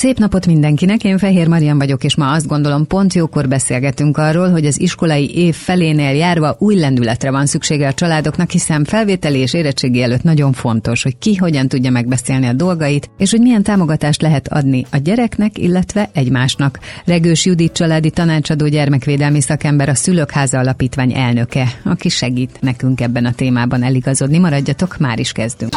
Szép napot mindenkinek, én Fehér Marian vagyok, és ma azt gondolom pont jókor beszélgetünk arról, hogy az iskolai év felénél járva új lendületre van szüksége a családoknak, hiszen felvételi és érettségi előtt nagyon fontos, hogy ki hogyan tudja megbeszélni a dolgait, és hogy milyen támogatást lehet adni a gyereknek, illetve egymásnak. Regős Judit családi tanácsadó gyermekvédelmi szakember a Szülőkháza Alapítvány elnöke, aki segít nekünk ebben a témában eligazodni. Maradjatok, már is kezdünk.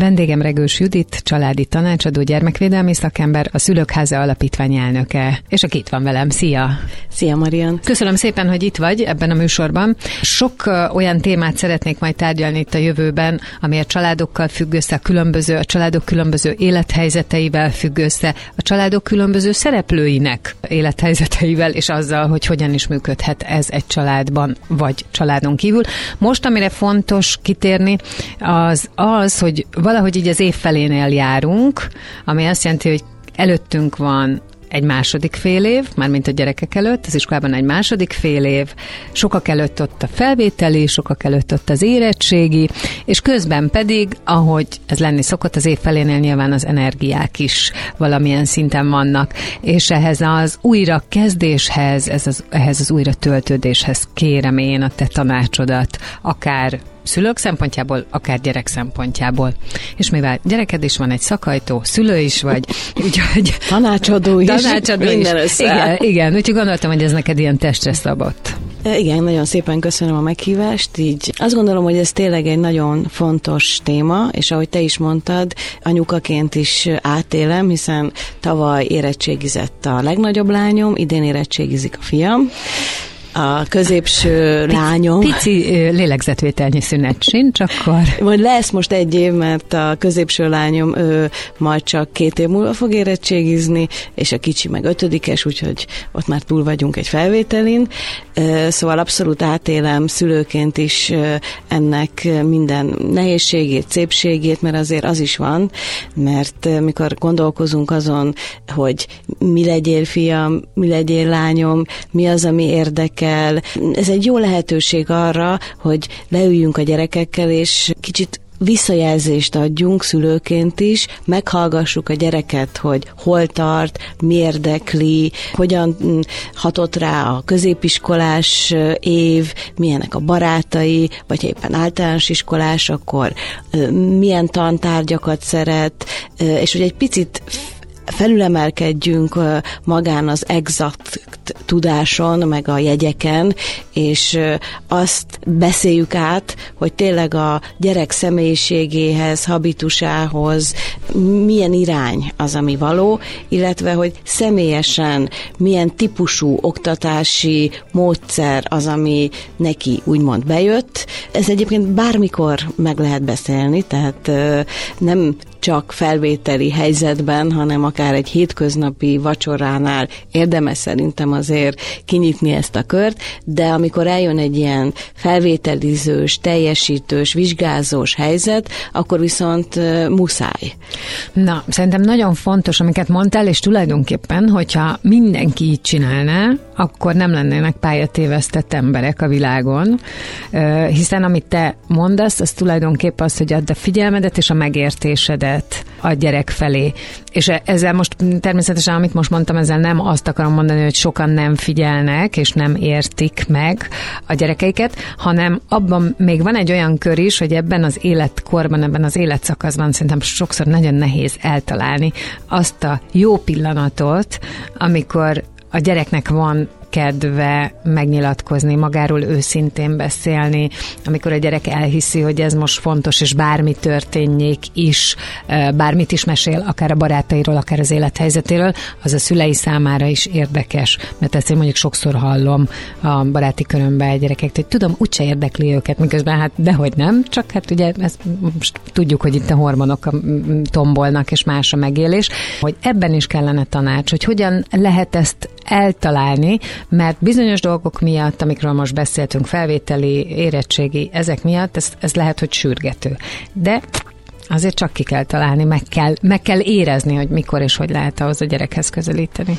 Vendégem Regős Judit, családi tanácsadó, gyermekvédelmi szakember, a Szülőkháza Alapítvány elnöke, és aki itt van velem. Szia! Szia, Marian! Köszönöm szépen, hogy itt vagy ebben a műsorban. Sok olyan témát szeretnék majd tárgyalni itt a jövőben, ami a családokkal függ össze, a különböző, a családok különböző élethelyzeteivel függ össze, a családok különböző szereplőinek élethelyzeteivel, és azzal, hogy hogyan is működhet ez egy családban, vagy családon kívül. Most, amire fontos kitérni, az az, hogy valahogy így az év felénél járunk, ami azt jelenti, hogy előttünk van egy második fél év, mármint a gyerekek előtt, az iskolában egy második fél év, sokak előtt ott a felvételi, sokak előtt ott az érettségi, és közben pedig, ahogy ez lenni szokott, az év felénél nyilván az energiák is valamilyen szinten vannak, és ehhez az újra kezdéshez, ez az, ehhez az újra töltődéshez kérem én a te tanácsodat, akár szülők szempontjából, akár gyerek szempontjából. És mivel gyereked is van egy szakajtó, szülő is vagy, úgyhogy... Tanácsadó is. Tanácsadó minden is. Össze. Igen, igen, úgyhogy gondoltam, hogy ez neked ilyen testre szabott. E, igen, nagyon szépen köszönöm a meghívást. Így azt gondolom, hogy ez tényleg egy nagyon fontos téma, és ahogy te is mondtad, anyukaként is átélem, hiszen tavaly érettségizett a legnagyobb lányom, idén érettségizik a fiam, a középső lányom. Pici lélegzetvételnyi szünet sincs, akkor... Majd lesz most egy év, mert a középső lányom ő majd csak két év múlva fog érettségizni, és a kicsi meg ötödikes, úgyhogy ott már túl vagyunk egy felvételin. Szóval abszolút átélem szülőként is ennek minden nehézségét, szépségét, mert azért az is van, mert mikor gondolkozunk azon, hogy mi legyél fiam, mi legyél lányom, mi az, ami érdekel, gyerekekkel. Ez egy jó lehetőség arra, hogy leüljünk a gyerekekkel, és kicsit visszajelzést adjunk szülőként is, meghallgassuk a gyereket, hogy hol tart, mi érdekli, hogyan mm, hatott rá a középiskolás év, milyenek a barátai, vagy éppen általános iskolás, akkor milyen tantárgyakat szeret, és hogy egy picit felülemelkedjünk magán az exakt tudáson, meg a jegyeken, és azt beszéljük át, hogy tényleg a gyerek személyiségéhez, habitusához milyen irány az, ami való, illetve hogy személyesen milyen típusú oktatási módszer az, ami neki úgymond bejött. Ez egyébként bármikor meg lehet beszélni, tehát nem csak felvételi helyzetben, hanem akár egy hétköznapi vacsoránál érdemes szerintem azért kinyitni ezt a kört, de amikor eljön egy ilyen felvételizős, teljesítős, vizsgázós helyzet, akkor viszont muszáj. Na, szerintem nagyon fontos, amiket mondtál, és tulajdonképpen, hogyha mindenki így csinálná, akkor nem lennének pályatévesztett emberek a világon, hiszen amit te mondasz, az tulajdonképpen az, hogy add a figyelmedet és a megértésedet a gyerek felé. És e- ezzel most természetesen, amit most mondtam, ezzel nem azt akarom mondani, hogy sokan nem figyelnek, és nem értik meg a gyerekeiket, hanem abban még van egy olyan kör is, hogy ebben az életkorban, ebben az életszakaszban szerintem sokszor nagyon nehéz eltalálni azt a jó pillanatot, amikor a gyereknek van kedve megnyilatkozni, magáról őszintén beszélni, amikor a gyerek elhiszi, hogy ez most fontos, és bármi történjék is, bármit is mesél, akár a barátairól, akár az élethelyzetéről, az a szülei számára is érdekes, mert ezt én mondjuk sokszor hallom a baráti körömben egy gyerekek, hogy tudom, úgyse érdekli őket, miközben hát dehogy nem, csak hát ugye ezt most tudjuk, hogy itt a hormonok tombolnak, és más a megélés, hogy ebben is kellene tanács, hogy hogyan lehet ezt eltalálni, mert bizonyos dolgok miatt, amikről most beszéltünk, felvételi, érettségi, ezek miatt ez, ez lehet, hogy sürgető. De azért csak ki kell találni, meg kell, meg kell érezni, hogy mikor és hogy lehet ahhoz a gyerekhez közelíteni.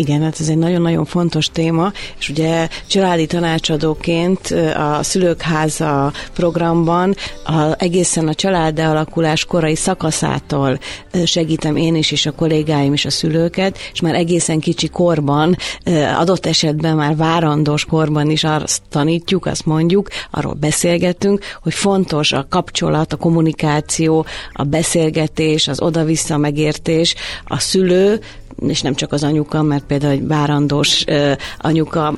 Igen, hát ez egy nagyon-nagyon fontos téma, és ugye családi tanácsadóként a Szülők Háza programban a, egészen a család alakulás korai szakaszától segítem én is, és a kollégáim is a szülőket, és már egészen kicsi korban, adott esetben már várandós korban is azt tanítjuk, azt mondjuk, arról beszélgetünk, hogy fontos a kapcsolat, a kommunikáció, a beszélgetés, az oda-vissza megértés, a szülő és nem csak az anyuka, mert például egy várandós uh, anyuka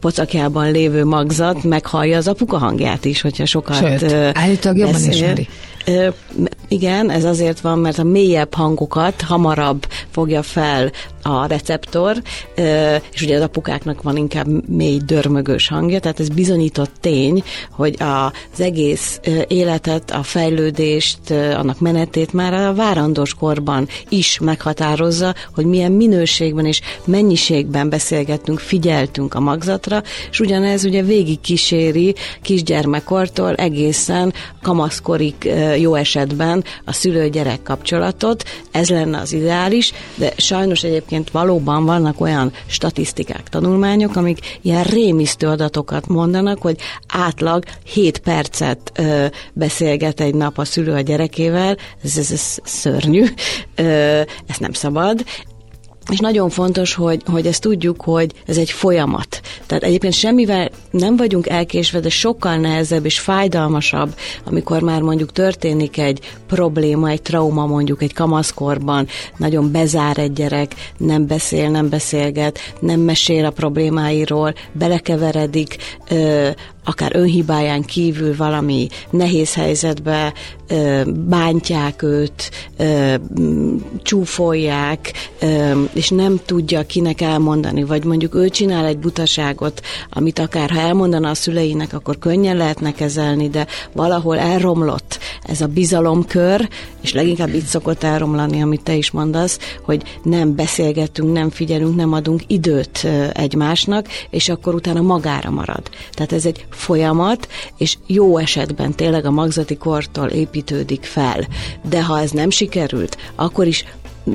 pocakjában lévő magzat meghallja az apuka hangját is, hogyha sokat Sőt, állítólag jobban beszél. ismeri. Igen, ez azért van, mert a mélyebb hangokat hamarabb fogja fel a receptor, és ugye az apukáknak van inkább mély dörmögős hangja, tehát ez bizonyított tény, hogy az egész életet, a fejlődést, annak menetét már a várandós korban is meghatározza, hogy milyen minőségben és mennyiségben beszélgettünk, figyeltünk a magzatra, és ugyanez ugye végig kíséri kisgyermekkortól egészen kamaszkorig jó esetben a szülő-gyerek kapcsolatot, ez lenne az ideális, de sajnos egyébként valóban vannak olyan statisztikák, tanulmányok, amik ilyen rémisztő adatokat mondanak, hogy átlag 7 percet ö, beszélget egy nap a szülő a gyerekével, ez, ez, ez szörnyű, ö, ezt nem szabad, és nagyon fontos, hogy, hogy ezt tudjuk, hogy ez egy folyamat. Tehát egyébként semmivel nem vagyunk elkésve, de sokkal nehezebb és fájdalmasabb, amikor már mondjuk történik egy probléma, egy trauma mondjuk egy kamaszkorban, nagyon bezár egy gyerek, nem beszél, nem beszélget, nem mesél a problémáiról, belekeveredik, akár önhibáján kívül valami nehéz helyzetbe bántják őt, csúfolják, és nem tudja kinek elmondani, vagy mondjuk ő csinál egy butaságot, amit akár ha elmondana a szüleinek, akkor könnyen lehetne kezelni, de valahol elromlott ez a bizalomkör, és leginkább itt szokott elromlani, amit te is mondasz, hogy nem beszélgetünk, nem figyelünk, nem adunk időt egymásnak, és akkor utána magára marad. Tehát ez egy folyamat, és jó esetben tényleg a magzati kortól építődik fel. De ha ez nem sikerült, akkor is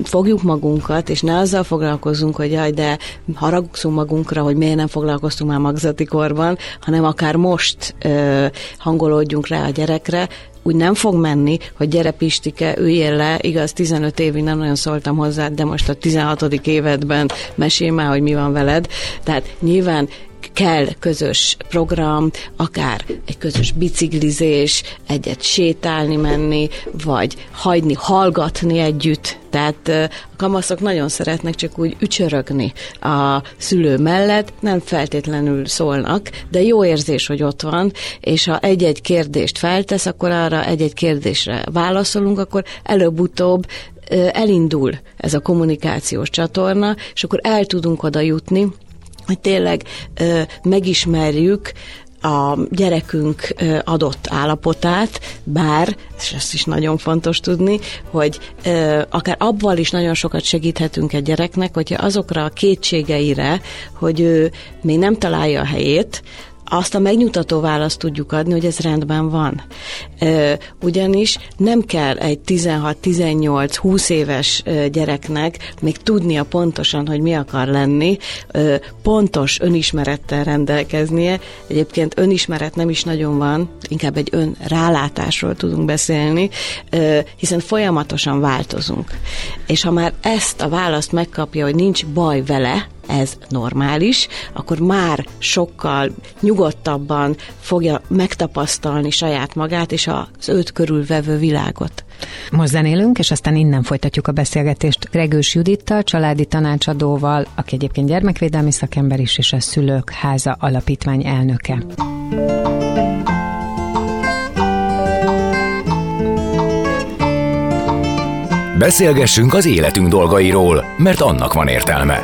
fogjuk magunkat, és ne azzal foglalkozunk, hogy jaj, de haragszunk magunkra, hogy miért nem foglalkoztunk már magzati korban, hanem akár most ö, hangolódjunk rá a gyerekre, úgy nem fog menni, hogy gyere Pistike, üljél le, igaz, 15 évig nem nagyon szóltam hozzá, de most a 16. évedben mesél már, hogy mi van veled. Tehát nyilván kell közös program, akár egy közös biciklizés, egyet sétálni menni, vagy hagyni, hallgatni együtt. Tehát a kamaszok nagyon szeretnek csak úgy ücsörögni a szülő mellett, nem feltétlenül szólnak, de jó érzés, hogy ott van, és ha egy-egy kérdést feltesz, akkor arra egy-egy kérdésre válaszolunk, akkor előbb-utóbb elindul ez a kommunikációs csatorna, és akkor el tudunk oda jutni, hogy tényleg ö, megismerjük a gyerekünk adott állapotát, bár, és ezt is nagyon fontos tudni, hogy akár abban is nagyon sokat segíthetünk egy gyereknek, hogyha azokra a kétségeire, hogy ő még nem találja a helyét, azt a megnyugtató választ tudjuk adni, hogy ez rendben van. Ugyanis nem kell egy 16-18-20 éves gyereknek még tudnia pontosan, hogy mi akar lenni, pontos önismerettel rendelkeznie. Egyébként önismeret nem is nagyon van, inkább egy önrálátásról tudunk beszélni, hiszen folyamatosan változunk. És ha már ezt a választ megkapja, hogy nincs baj vele, ez normális, akkor már sokkal nyugodtabban fogja megtapasztalni saját magát és az őt körülvevő világot. Most zenélünk, és aztán innen folytatjuk a beszélgetést Regős Judittal, családi tanácsadóval, aki egyébként gyermekvédelmi szakember is, és a Szülők Háza Alapítvány elnöke. Beszélgessünk az életünk dolgairól, mert annak van értelme.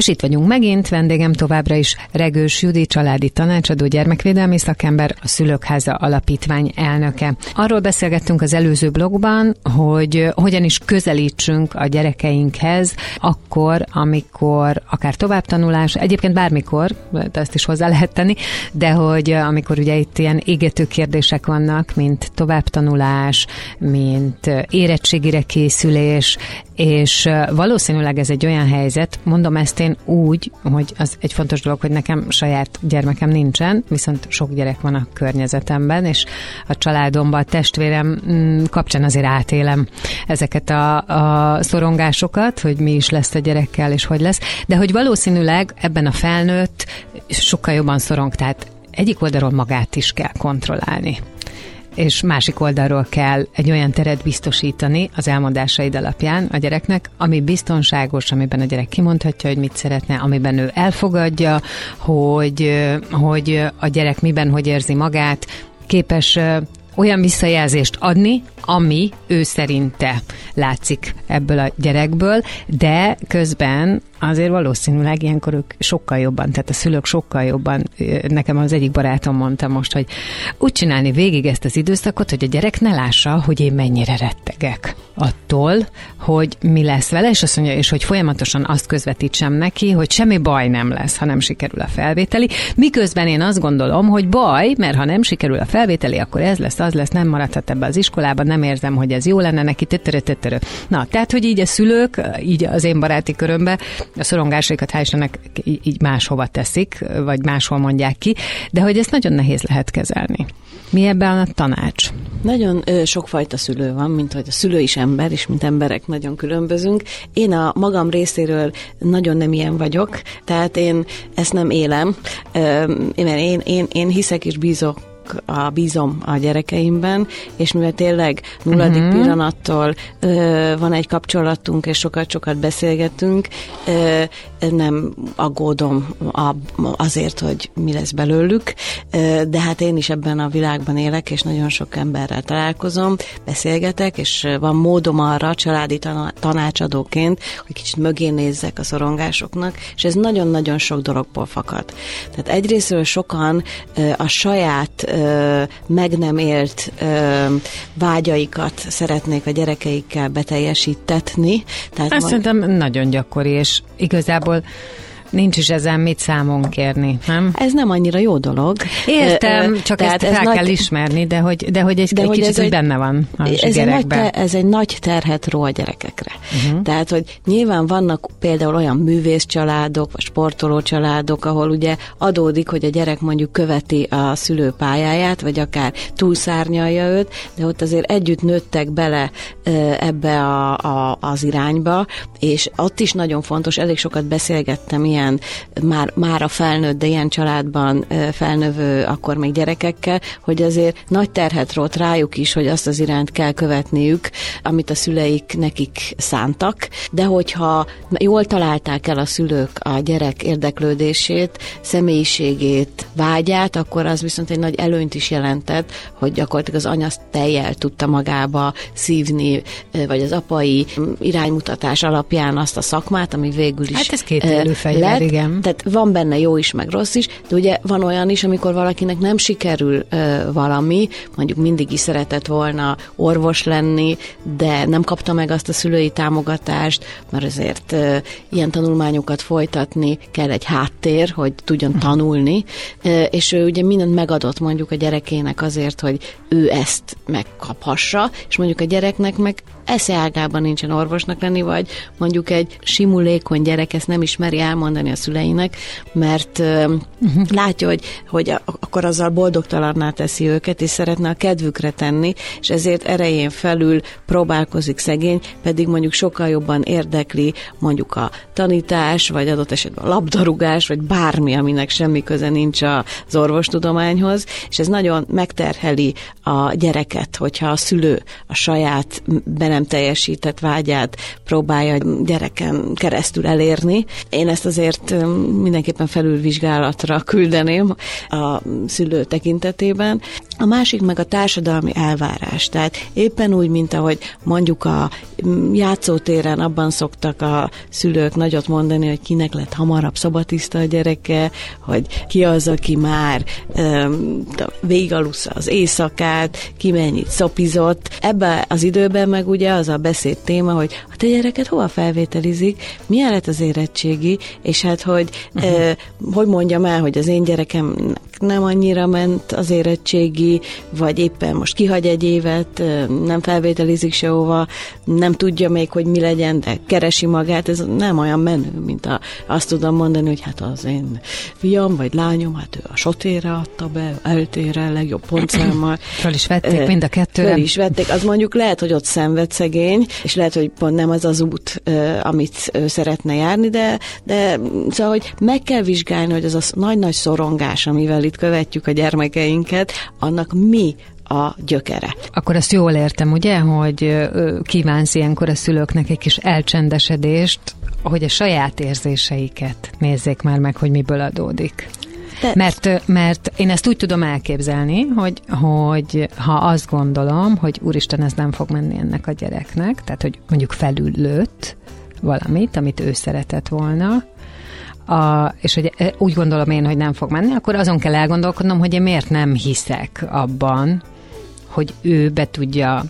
És itt vagyunk megint, vendégem továbbra is Regős Judi, családi tanácsadó, gyermekvédelmi szakember, a Szülőkháza Alapítvány elnöke. Arról beszélgettünk az előző blogban, hogy hogyan is közelítsünk a gyerekeinkhez, akkor, amikor akár továbbtanulás, egyébként bármikor, de ezt is hozzá lehet tenni, de hogy amikor ugye itt ilyen égető kérdések vannak, mint továbbtanulás, mint érettségire készülés, és valószínűleg ez egy olyan helyzet, mondom ezt én úgy, hogy az egy fontos dolog, hogy nekem saját gyermekem nincsen, viszont sok gyerek van a környezetemben, és a családomban, a testvérem mm, kapcsán azért átélem ezeket a, a szorongásokat, hogy mi is lesz a gyerekkel, és hogy lesz, de hogy valószínűleg ebben a felnőtt sokkal jobban szorong, tehát egyik oldalról magát is kell kontrollálni és másik oldalról kell egy olyan teret biztosítani az elmondásaid alapján a gyereknek, ami biztonságos, amiben a gyerek kimondhatja, hogy mit szeretne, amiben ő elfogadja, hogy, hogy a gyerek miben hogy érzi magát, képes olyan visszajelzést adni, ami ő szerinte látszik ebből a gyerekből, de közben azért valószínűleg ilyenkor ők sokkal jobban, tehát a szülők sokkal jobban, nekem az egyik barátom mondta most, hogy úgy csinálni végig ezt az időszakot, hogy a gyerek ne lássa, hogy én mennyire rettegek attól, hogy mi lesz vele, és azt mondja, és hogy folyamatosan azt közvetítsem neki, hogy semmi baj nem lesz, ha nem sikerül a felvételi. Miközben én azt gondolom, hogy baj, mert ha nem sikerül a felvételi, akkor ez lesz, az lesz, nem maradhat ebbe az iskolában, nem érzem, hogy ez jó lenne neki, tötörö, tötörö. Na, tehát, hogy így a szülők, így az én baráti körömben a szorongásaikat hál' így máshova teszik, vagy máshol mondják ki, de hogy ezt nagyon nehéz lehet kezelni. Mi ebben a tanács? Nagyon ö, sokfajta szülő van, mint hogy a szülő is ember, és mint emberek nagyon különbözünk. Én a magam részéről nagyon nem ilyen vagyok, tehát én ezt nem élem, ö, én, én, én hiszek és bízok a bízom a gyerekeimben, és mivel tényleg nulladik uh-huh. pillanattól ö, van egy kapcsolatunk, és sokat-sokat beszélgetünk, ö, nem aggódom a, azért, hogy mi lesz belőlük, ö, de hát én is ebben a világban élek, és nagyon sok emberrel találkozom, beszélgetek, és van módom arra családi tanácsadóként, hogy kicsit mögé nézzek a szorongásoknak, és ez nagyon-nagyon sok dologból fakad. Tehát egyrésztről sokan ö, a saját meg nem élt vágyaikat szeretnék a gyerekeikkel beteljesítetni. Tehát Azt ma... szerintem nagyon gyakori, és igazából Nincs is ezen mit számon kérni, nem? Ez nem annyira jó dolog. Értem, csak Tehát ezt fel ez kell nagy... ismerni, de hogy, de hogy egy, de egy hogy kicsit ez egy, benne van a ez egy, nagy te, ez egy nagy terhet ró a gyerekekre. Uh-huh. Tehát, hogy nyilván vannak például olyan művész családok, vagy sportoló családok, ahol ugye adódik, hogy a gyerek mondjuk követi a szülő pályáját, vagy akár túlszárnyalja őt, de ott azért együtt nőttek bele ebbe a, a, az irányba, és ott is nagyon fontos, elég sokat beszélgettem ilyen ilyen már, már a felnőtt, de ilyen családban felnövő, akkor még gyerekekkel, hogy azért nagy terhet rót rájuk is, hogy azt az iránt kell követniük, amit a szüleik nekik szántak, de hogyha jól találták el a szülők a gyerek érdeklődését, személyiségét, vágyát, akkor az viszont egy nagy előnyt is jelentett, hogy gyakorlatilag az anya teljel tudta magába szívni, vagy az apai iránymutatás alapján azt a szakmát, ami végül is Hát ez két lett. igen. Tehát van benne jó is, meg rossz is, de ugye van olyan is, amikor valakinek nem sikerül ö, valami, mondjuk mindig is szeretett volna orvos lenni, de nem kapta meg azt a szülői támogatást, mert azért ö, ilyen tanulmányokat folytatni kell egy háttér, hogy tudjon tanulni, ö, és ő ugye mindent megadott mondjuk a gyerekének azért, hogy ő ezt megkaphassa, és mondjuk a gyereknek meg eszeágában nincsen orvosnak lenni, vagy mondjuk egy simulékony gyerek ezt nem ismeri elmondani a szüleinek, mert uh-huh. látja, hogy, hogy akkor azzal boldogtalanná teszi őket, és szeretne a kedvükre tenni, és ezért erején felül próbálkozik szegény, pedig mondjuk sokkal jobban érdekli mondjuk a tanítás, vagy adott esetben a labdarúgás, vagy bármi, aminek semmi köze nincs az orvostudományhoz, és ez nagyon megterheli a gyereket, hogyha a szülő a saját be nem teljesített vágyát próbálja gyereken keresztül elérni. Én ezt azért mindenképpen felülvizsgálatra küldeném a szülő tekintetében. A másik meg a társadalmi elvárás. Tehát éppen úgy, mint ahogy mondjuk a játszótéren abban szoktak a szülők nagyot mondani, hogy kinek lett hamarabb szabatiszta a gyereke, hogy ki az, aki már um, az éjszakát, ki mennyit szopizott. Ebben az időben meg ugye az a beszéd téma, hogy a te gyereket hova felvételizik, milyen lett az érettségi, és hát hogy uh-huh. eh, hogy mondjam el, hogy az én gyerekem nem annyira ment az érettségi, vagy éppen most kihagy egy évet, nem felvételizik sehova, nem tudja még, hogy mi legyen, de keresi magát, ez nem olyan menő, mint a, azt tudom mondani, hogy hát az én fiam vagy lányom, hát ő a sotére adta be, eltére, legjobb pontszámmal. Föl is vették mind a kettőre. Föl is vették, az mondjuk lehet, hogy ott szenved szegény, és lehet, hogy pont nem az az út, amit szeretne járni, de, de szóval, hogy meg kell vizsgálni, hogy az a nagy-nagy szorongás, amivel itt követjük a gyermekeinket, annak mi a gyökere. Akkor azt jól értem, ugye, hogy kívánsz ilyenkor a szülőknek egy kis elcsendesedést, hogy a saját érzéseiket nézzék már meg, hogy miből adódik. Mert, mert én ezt úgy tudom elképzelni, hogy, hogy ha azt gondolom, hogy úristen, ez nem fog menni ennek a gyereknek, tehát hogy mondjuk felüllőtt valamit, amit ő szeretett volna, a, és hogy e, úgy gondolom én, hogy nem fog menni, akkor azon kell elgondolkodnom, hogy én miért nem hiszek abban, hogy ő be tudja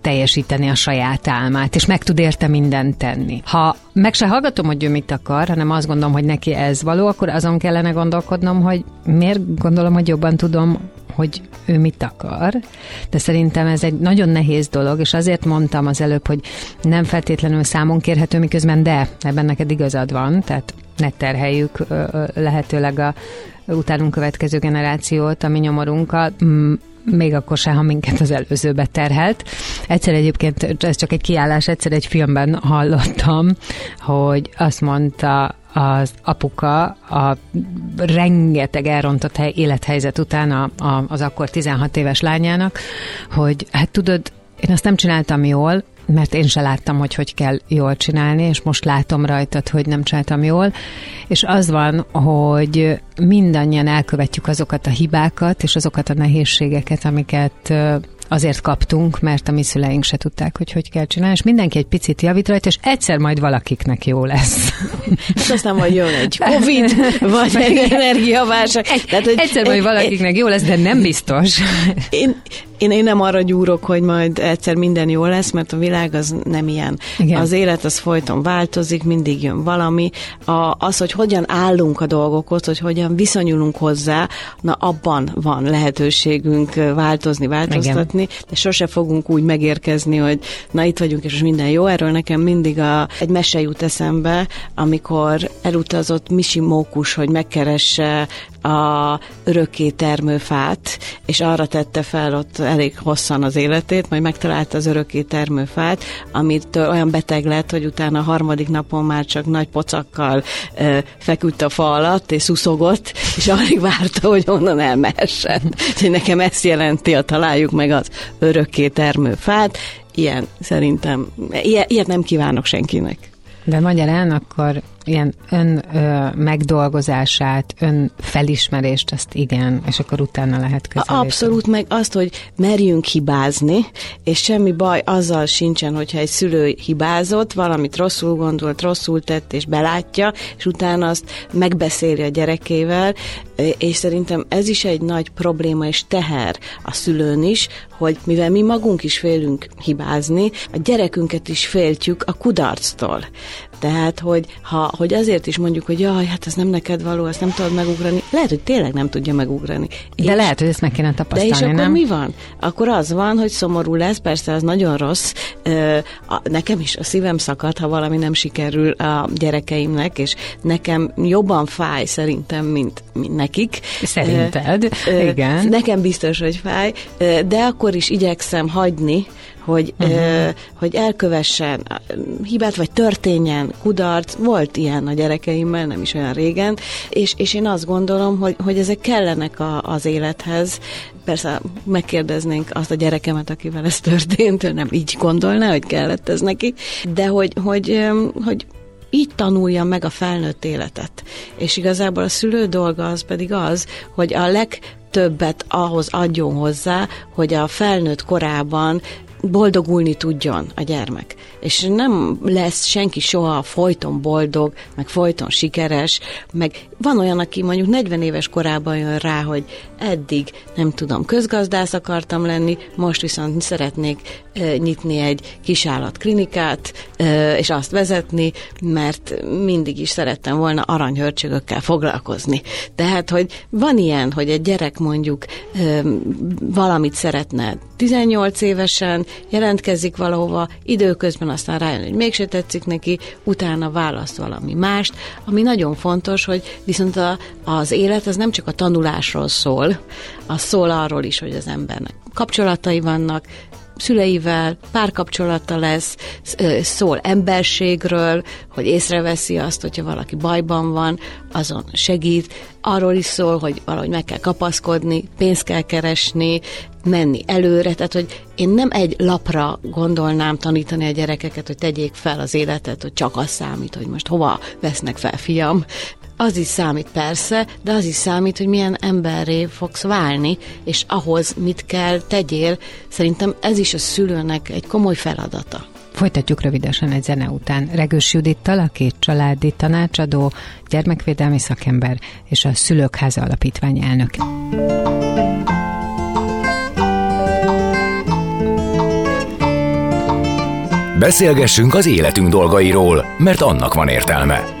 teljesíteni a saját álmát, és meg tud érte mindent tenni. Ha meg se hallgatom, hogy ő mit akar, hanem azt gondolom, hogy neki ez való, akkor azon kellene gondolkodnom, hogy miért gondolom, hogy jobban tudom, hogy ő mit akar, de szerintem ez egy nagyon nehéz dolog, és azért mondtam az előbb, hogy nem feltétlenül számon kérhető, miközben de, ebben neked igazad van, tehát ne terheljük lehetőleg a utánunk következő generációt, a mi nyomorunkat, még akkor se, ha minket az előzőbe terhelt. Egyszer egyébként, ez csak egy kiállás, egyszer egy filmben hallottam, hogy azt mondta az apuka a rengeteg elrontott élethelyzet után a, a, az akkor 16 éves lányának, hogy hát tudod, én azt nem csináltam jól, mert én se láttam, hogy hogy kell jól csinálni, és most látom rajtad, hogy nem csináltam jól. És az van, hogy mindannyian elkövetjük azokat a hibákat, és azokat a nehézségeket, amiket azért kaptunk, mert a mi szüleink se tudták, hogy hogy kell csinálni, és mindenki egy picit javít rajta, és egyszer majd valakiknek jó lesz. És aztán majd jön egy Covid, vagy egy energiaválság. Tehát, hogy egyszer majd valakiknek jó lesz, de nem biztos. Én, én, én nem arra gyúrok, hogy majd egyszer minden jó lesz, mert a világ az nem ilyen. Igen. Az élet az folyton változik, mindig jön valami. A, az, hogy hogyan állunk a dolgokhoz, hogy hogyan viszonyulunk hozzá, na abban van lehetőségünk változni, változtatni, Igen. De sose fogunk úgy megérkezni, hogy na itt vagyunk, és most minden jó. Erről nekem mindig a, egy mese jut eszembe, amikor elutazott Misi Mókus, hogy megkeresse a örökké termőfát, és arra tette fel ott elég hosszan az életét, majd megtalálta az örökké termőfát, amit olyan beteg lett, hogy utána a harmadik napon már csak nagy pocakkal e, feküdt a fa alatt, és szuszogott, és alig várta, hogy onnan elmehessen. Úgyhogy nekem ezt jelenti a találjuk meg az örökké termőfát. Ilyen szerintem, ilyet nem kívánok senkinek. De magyarán akkor ilyen ön ö, megdolgozását, ön felismerést, azt igen, és akkor utána lehet közelíteni. Abszolút, meg azt, hogy merjünk hibázni, és semmi baj azzal sincsen, hogyha egy szülő hibázott, valamit rosszul gondolt, rosszul tett, és belátja, és utána azt megbeszéli a gyerekével, és szerintem ez is egy nagy probléma és teher a szülőn is, hogy mivel mi magunk is félünk hibázni, a gyerekünket is féltjük a kudarctól. Tehát, hogy, ha, hogy azért is mondjuk, hogy jaj, hát ez nem neked való, ezt nem tudod megugrani, lehet, hogy tényleg nem tudja megugrani. De és, lehet, hogy ezt meg kéne tapasztalni, De és akkor nem? mi van? Akkor az van, hogy szomorú lesz, persze az nagyon rossz. Nekem is a szívem szakad, ha valami nem sikerül a gyerekeimnek, és nekem jobban fáj szerintem, mint, mint nekik. Szerinted? Igen. Nekem biztos, hogy fáj, de akkor is igyekszem hagyni, hogy, uh-huh. ö, hogy elkövessen hibát, vagy történjen kudarc. Volt ilyen a gyerekeimmel, nem is olyan régen, és, és én azt gondolom, hogy, hogy ezek kellenek a, az élethez. Persze megkérdeznénk azt a gyerekemet, akivel ez történt, ő nem így gondolná, hogy kellett ez neki, de hogy, hogy, hogy így tanulja meg a felnőtt életet. És igazából a szülő dolga az pedig az, hogy a legtöbbet ahhoz adjon hozzá, hogy a felnőtt korában boldogulni tudjon a gyermek. És nem lesz senki soha folyton boldog, meg folyton sikeres, meg van olyan, aki mondjuk 40 éves korában jön rá, hogy eddig, nem tudom, közgazdász akartam lenni, most viszont szeretnék e, nyitni egy kisállatklinikát, e, és azt vezetni, mert mindig is szerettem volna aranyhörcsögökkel foglalkozni. Tehát, hogy van ilyen, hogy egy gyerek mondjuk e, valamit szeretne 18 évesen, jelentkezik valahova, időközben aztán rájön, hogy mégse tetszik neki, utána választ valami mást, ami nagyon fontos, hogy viszont a, az élet az nem csak a tanulásról szól, az szól arról is, hogy az embernek kapcsolatai vannak, szüleivel, párkapcsolata lesz, szól emberségről, hogy észreveszi azt, hogyha valaki bajban van, azon segít, arról is szól, hogy valahogy meg kell kapaszkodni, pénzt kell keresni, menni előre, tehát hogy én nem egy lapra gondolnám tanítani a gyerekeket, hogy tegyék fel az életet, hogy csak az számít, hogy most hova vesznek fel fiam, az is számít persze, de az is számít, hogy milyen emberré fogsz válni, és ahhoz mit kell tegyél. Szerintem ez is a szülőnek egy komoly feladata. Folytatjuk rövidesen egy zene után. Regős Judittal, aki családi tanácsadó, gyermekvédelmi szakember és a Szülőkháza Alapítvány elnöke. Beszélgessünk az életünk dolgairól, mert annak van értelme.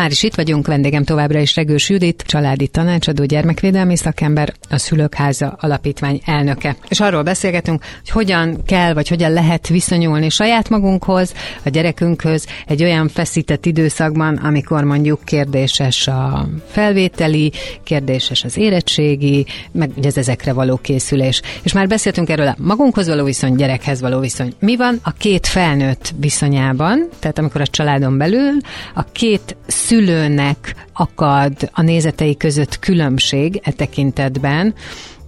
Már is itt vagyunk, vendégem továbbra is Regős Judit, családi tanácsadó, gyermekvédelmi szakember, a Szülőkháza Alapítvány elnöke. És arról beszélgetünk, hogy hogyan kell, vagy hogyan lehet viszonyulni saját magunkhoz, a gyerekünkhöz egy olyan feszített időszakban, amikor mondjuk kérdéses a felvételi, kérdéses az érettségi, meg ugye az ezekre való készülés. És már beszéltünk erről a magunkhoz való viszony, gyerekhez való viszony. Mi van a két felnőtt viszonyában, tehát amikor a családon belül a két szülőnek akad a nézetei között különbség e tekintetben,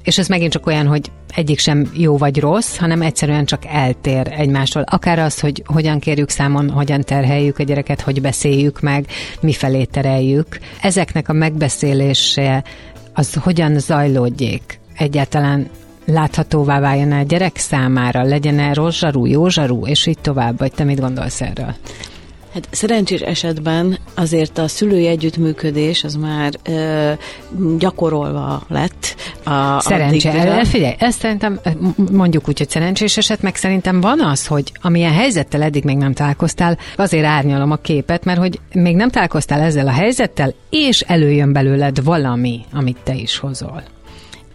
és ez megint csak olyan, hogy egyik sem jó vagy rossz, hanem egyszerűen csak eltér egymástól. Akár az, hogy hogyan kérjük számon, hogyan terheljük a gyereket, hogy beszéljük meg, mifelé tereljük. Ezeknek a megbeszélése az hogyan zajlódjék? Egyáltalán láthatóvá váljon a gyerek számára, legyen-e rozsarú, józsarú, és így tovább, vagy te mit gondolsz erről? Hát szerencsés esetben azért a szülői együttműködés az már ö, gyakorolva lett A, Szerencse. addigra. Figyelj, ezt szerintem mondjuk úgy, hogy szerencsés eset, meg szerintem van az, hogy amilyen helyzettel eddig még nem találkoztál, azért árnyalom a képet, mert hogy még nem találkoztál ezzel a helyzettel, és előjön belőled valami, amit te is hozol.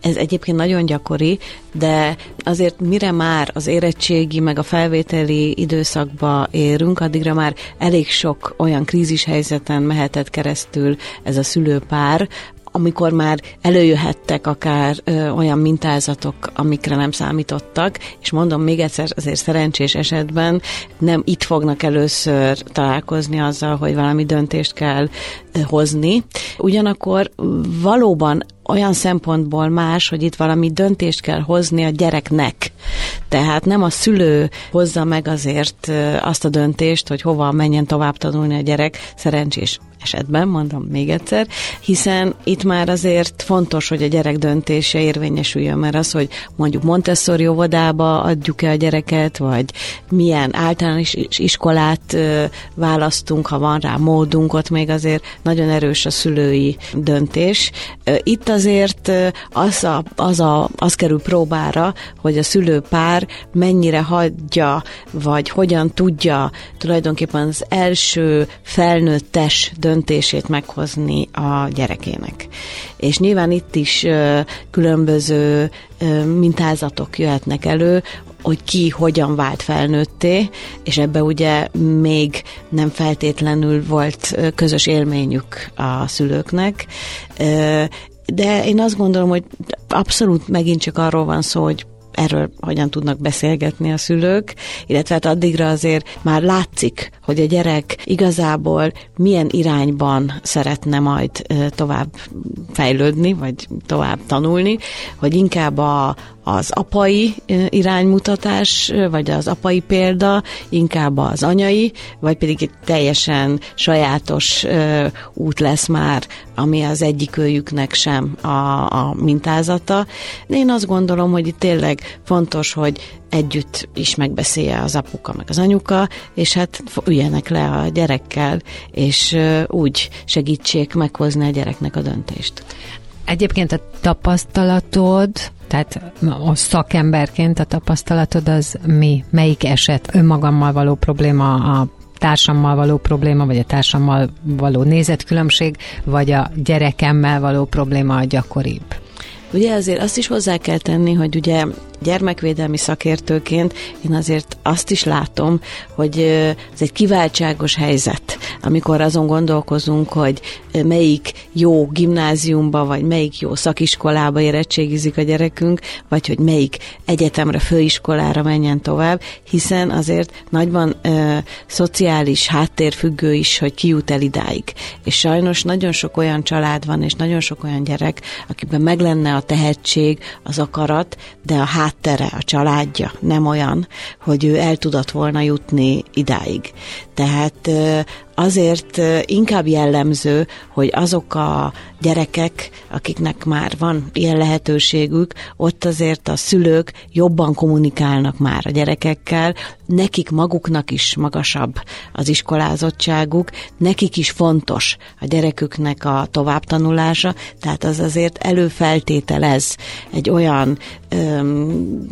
Ez egyébként nagyon gyakori, de azért mire már az érettségi meg a felvételi időszakba érünk, addigra már elég sok olyan krízis helyzeten mehetett keresztül ez a szülőpár, amikor már előjöhettek akár ö, olyan mintázatok, amikre nem számítottak, és mondom még egyszer, azért szerencsés esetben nem itt fognak először találkozni azzal, hogy valami döntést kell ö, hozni. Ugyanakkor valóban olyan szempontból más, hogy itt valami döntést kell hozni a gyereknek. Tehát nem a szülő hozza meg azért azt a döntést, hogy hova menjen tovább tanulni a gyerek, szerencsés esetben, mondom még egyszer, hiszen itt már azért fontos, hogy a gyerek döntése érvényesüljön, mert az, hogy mondjuk Montessori óvodába adjuk-e a gyereket, vagy milyen általános iskolát választunk, ha van rá módunk, ott még azért nagyon erős a szülői döntés. Itt azért az, a, az, a, az kerül próbára, hogy a szülőpár mennyire hagyja, vagy hogyan tudja tulajdonképpen az első felnőttes döntését meghozni a gyerekének. És nyilván itt is különböző mintázatok jöhetnek elő, hogy ki hogyan vált felnőtté, és ebbe ugye még nem feltétlenül volt közös élményük a szülőknek. De én azt gondolom, hogy abszolút megint csak arról van szó, hogy erről hogyan tudnak beszélgetni a szülők, illetve hát addigra azért már látszik, hogy a gyerek igazából milyen irányban szeretne majd tovább fejlődni, vagy tovább tanulni, hogy inkább a, az apai iránymutatás, vagy az apai példa, inkább az anyai, vagy pedig egy teljesen sajátos út lesz már, ami az egyik őjüknek sem a, a mintázata. De én azt gondolom, hogy itt tényleg fontos, hogy együtt is megbeszélje az apuka meg az anyuka, és hát üljenek le a gyerekkel, és úgy segítsék meghozni a gyereknek a döntést. Egyébként a tapasztalatod, tehát a szakemberként a tapasztalatod az mi? Melyik eset? Önmagammal való probléma, a társammal való probléma, vagy a társammal való nézetkülönbség, vagy a gyerekemmel való probléma a gyakoribb? Ugye azért azt is hozzá kell tenni, hogy ugye gyermekvédelmi szakértőként én azért azt is látom, hogy ez egy kiváltságos helyzet, amikor azon gondolkozunk, hogy melyik jó gimnáziumba, vagy melyik jó szakiskolába érettségizik a gyerekünk, vagy hogy melyik egyetemre, főiskolára menjen tovább, hiszen azért nagyban ö, szociális háttérfüggő is, hogy ki jut el idáig. És sajnos nagyon sok olyan család van, és nagyon sok olyan gyerek, akiben meg lenne a tehetség, az akarat, de a háttere, a családja nem olyan, hogy ő el tudott volna jutni idáig. Tehát azért inkább jellemző, hogy azok a gyerekek, akiknek már van ilyen lehetőségük, ott azért a szülők jobban kommunikálnak már a gyerekekkel, nekik maguknak is magasabb az iskolázottságuk, nekik is fontos a gyereküknek a továbbtanulása, tehát az azért előfeltételez egy olyan öm,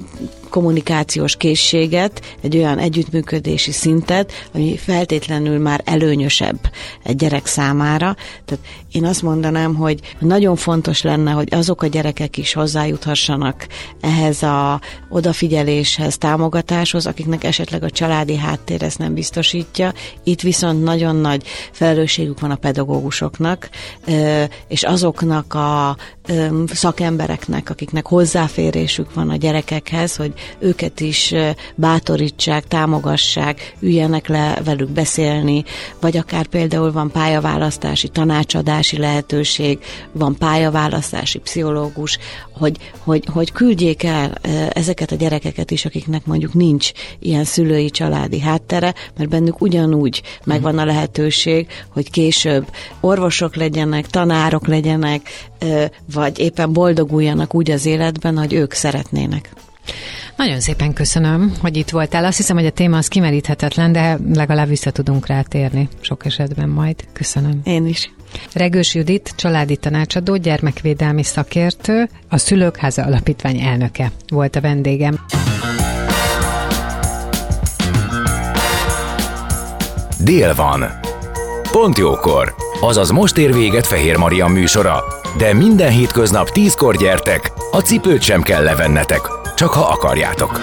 kommunikációs készséget, egy olyan együttműködési szintet, ami feltétlenül már előnyösebb egy gyerek számára. Tehát én azt mondanám, hogy nagyon fontos lenne, hogy azok a gyerekek is hozzájuthassanak ehhez a odafigyeléshez, támogatáshoz, akiknek esetleg a családi háttér ezt nem biztosítja. Itt viszont nagyon nagy felelősségük van a pedagógusoknak, és azoknak a szakembereknek, akiknek hozzáférésük van a gyerekekhez, hogy őket is bátorítsák, támogassák, üljenek le velük beszélni, vagy akár például van pályaválasztási, tanácsadási lehetőség, van pályaválasztási pszichológus, hogy, hogy, hogy küldjék el ezeket a gyerekeket is, akiknek mondjuk nincs ilyen szülői családi háttere, mert bennük ugyanúgy megvan a lehetőség, hogy később orvosok legyenek, tanárok legyenek, vagy éppen boldoguljanak úgy az életben, hogy ők szeretnének. Nagyon szépen köszönöm, hogy itt voltál. Azt hiszem, hogy a téma az kimeríthetetlen, de legalább vissza tudunk rátérni sok esetben majd. Köszönöm. Én is. Regős Judit, családi tanácsadó, gyermekvédelmi szakértő, a Szülőkháza Alapítvány elnöke volt a vendégem. Dél van. Pont jókor. Azaz most ér véget Fehér Maria műsora. De minden hétköznap tízkor gyertek, a cipőt sem kell levennetek, csak ha akarjátok.